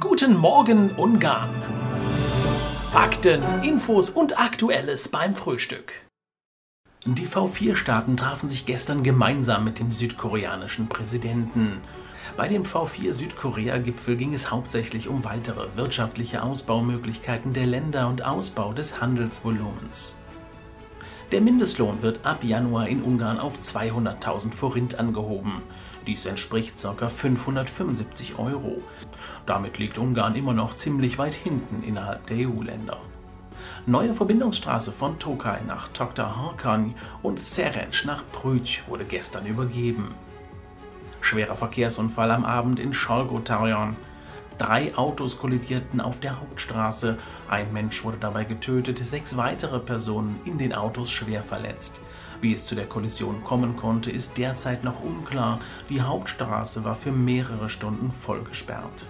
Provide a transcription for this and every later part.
Guten Morgen Ungarn. Fakten, Infos und Aktuelles beim Frühstück. Die V4-Staaten trafen sich gestern gemeinsam mit dem südkoreanischen Präsidenten. Bei dem V4-Südkorea-Gipfel ging es hauptsächlich um weitere wirtschaftliche Ausbaumöglichkeiten der Länder und Ausbau des Handelsvolumens. Der Mindestlohn wird ab Januar in Ungarn auf 200.000 Forint angehoben. Dies entspricht ca. 575 Euro. Damit liegt Ungarn immer noch ziemlich weit hinten innerhalb der EU-Länder. Neue Verbindungsstraße von Tokaj nach Dr. Harkany und Serenc nach Brüch wurde gestern übergeben. Schwerer Verkehrsunfall am Abend in Scholgotarion. Drei Autos kollidierten auf der Hauptstraße. Ein Mensch wurde dabei getötet, sechs weitere Personen in den Autos schwer verletzt. Wie es zu der Kollision kommen konnte, ist derzeit noch unklar. Die Hauptstraße war für mehrere Stunden voll gesperrt.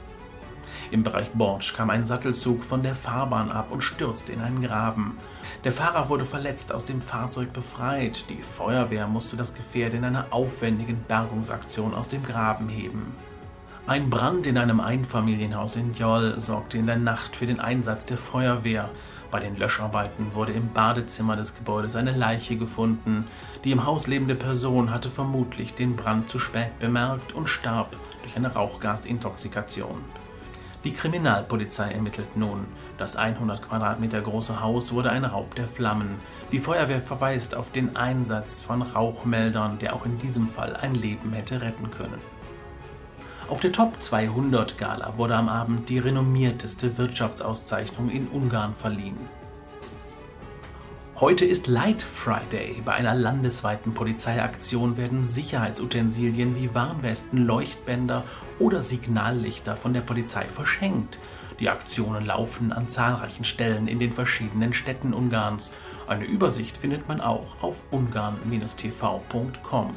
Im Bereich Borch kam ein Sattelzug von der Fahrbahn ab und stürzte in einen Graben. Der Fahrer wurde verletzt aus dem Fahrzeug befreit. Die Feuerwehr musste das Gefährt in einer aufwendigen Bergungsaktion aus dem Graben heben. Ein Brand in einem Einfamilienhaus in Jol sorgte in der Nacht für den Einsatz der Feuerwehr. Bei den Löscharbeiten wurde im Badezimmer des Gebäudes eine Leiche gefunden. Die im Haus lebende Person hatte vermutlich den Brand zu spät bemerkt und starb durch eine Rauchgasintoxikation. Die Kriminalpolizei ermittelt nun. Das 100 Quadratmeter große Haus wurde ein Raub der Flammen. Die Feuerwehr verweist auf den Einsatz von Rauchmeldern, der auch in diesem Fall ein Leben hätte retten können. Auf der Top 200 Gala wurde am Abend die renommierteste Wirtschaftsauszeichnung in Ungarn verliehen. Heute ist Light Friday. Bei einer landesweiten Polizeiaktion werden Sicherheitsutensilien wie Warnwesten, Leuchtbänder oder Signallichter von der Polizei verschenkt. Die Aktionen laufen an zahlreichen Stellen in den verschiedenen Städten Ungarns. Eine Übersicht findet man auch auf ungarn-tv.com.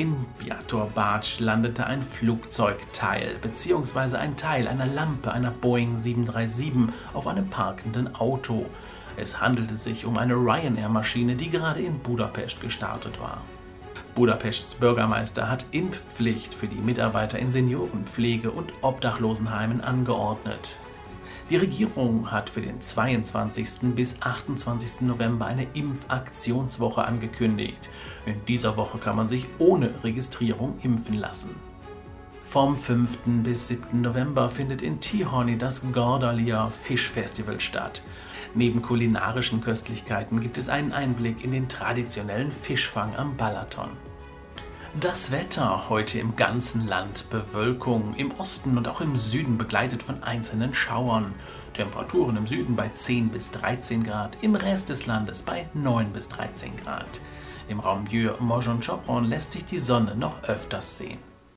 In Biator Bartsch landete ein Flugzeugteil bzw. ein Teil einer Lampe einer Boeing 737 auf einem parkenden Auto. Es handelte sich um eine Ryanair-Maschine, die gerade in Budapest gestartet war. Budapests Bürgermeister hat Impfpflicht für die Mitarbeiter in Seniorenpflege und Obdachlosenheimen angeordnet. Die Regierung hat für den 22. bis 28. November eine Impfaktionswoche angekündigt. In dieser Woche kann man sich ohne Registrierung impfen lassen. Vom 5. bis 7. November findet in Tihorny das Gordalia Fischfestival statt. Neben kulinarischen Köstlichkeiten gibt es einen Einblick in den traditionellen Fischfang am Balaton. Das Wetter heute im ganzen Land Bewölkung, im Osten und auch im Süden begleitet von einzelnen Schauern. Temperaturen im Süden bei 10 bis 13 Grad, im Rest des Landes bei 9 bis 13 Grad. Im Raum Bieu, Mojon Chopron lässt sich die Sonne noch öfters sehen.